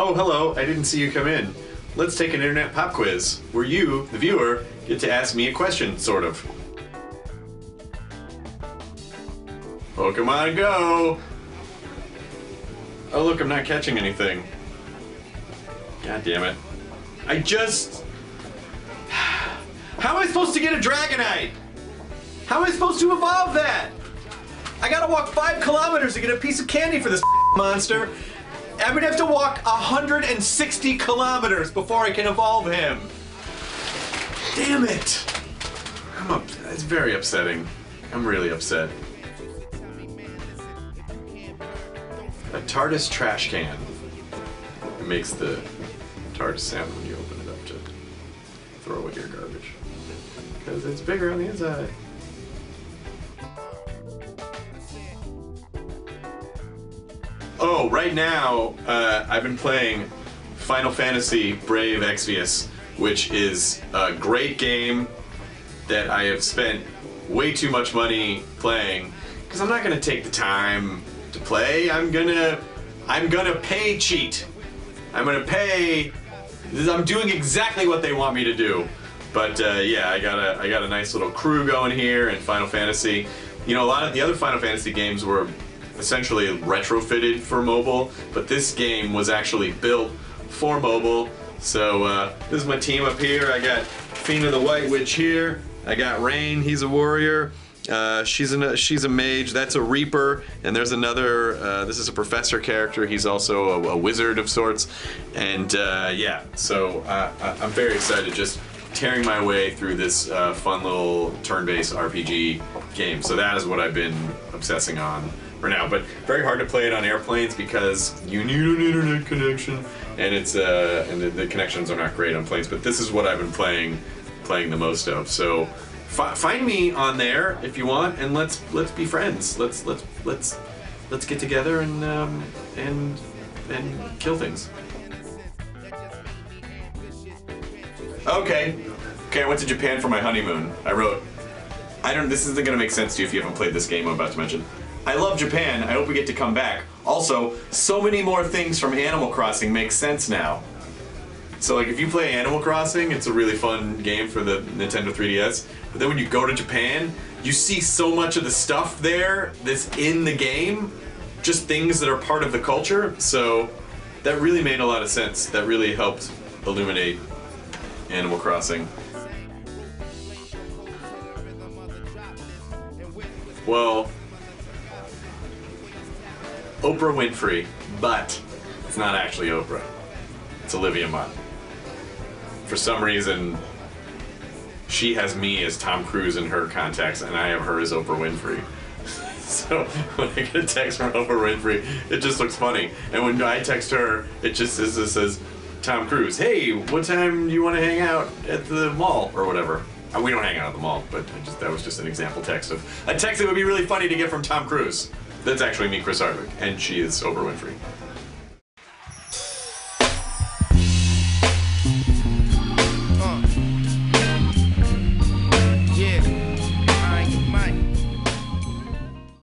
Oh, hello, I didn't see you come in. Let's take an internet pop quiz where you, the viewer, get to ask me a question, sort of. Pokemon Go! Oh, look, I'm not catching anything. God damn it. I just. How am I supposed to get a Dragonite? How am I supposed to evolve that? I gotta walk five kilometers to get a piece of candy for this monster. I'm gonna have to walk 160 kilometers before I can evolve him. Damn it! I'm up. It's very upsetting. I'm really upset. A TARDIS trash can. It makes the TARDIS sound when you open it up to throw away your garbage. Because it's bigger on the inside. Oh, right now, uh, I've been playing Final Fantasy Brave Exvius, which is a great game that I have spent way too much money playing because I'm not to take the time to play. I'm gonna, I'm gonna pay cheat. I'm gonna pay. I'm doing exactly what they want me to do. But uh, yeah, I got a, I got a nice little crew going here in Final Fantasy. You know, a lot of the other Final Fantasy games were essentially retrofitted for mobile, but this game was actually built for mobile. So uh, this is my team up here. I got Fina the White Witch here. I got Rain. He's a warrior. Uh, she's a she's a mage. That's a reaper, and there's another. Uh, this is a professor character. He's also a, a wizard of sorts, and uh, yeah. So uh, I'm very excited. Just tearing my way through this uh, fun little turn-based RPG game. So that is what I've been obsessing on for now. But very hard to play it on airplanes because you need an internet connection, and it's uh, and the, the connections are not great on planes. But this is what I've been playing playing the most of. So fi- find me on there if you want, and let's let's be friends. Let's let's let's let's get together and um, and and kill things. Okay, okay. I went to Japan for my honeymoon. I wrote. I don't. This isn't gonna make sense to you if you haven't played this game I'm about to mention. I love Japan. I hope we get to come back. Also, so many more things from Animal Crossing make sense now. So like if you play Animal Crossing, it's a really fun game for the Nintendo 3DS. But then when you go to Japan, you see so much of the stuff there that's in the game, just things that are part of the culture. So that really made a lot of sense. That really helped illuminate Animal Crossing. Well, Oprah Winfrey, but it's not actually Oprah. It's Olivia Munn. For some reason, she has me as Tom Cruise in her contacts, and I have her as Oprah Winfrey. so when I get a text from Oprah Winfrey, it just looks funny. And when I text her, it just says, it says Tom Cruise, hey, what time do you want to hang out at the mall or whatever? We don't hang out at the mall, but just, that was just an example text of a text that would be really funny to get from Tom Cruise. That's actually me, Chris Hardwick, and she is Oprah Winfrey.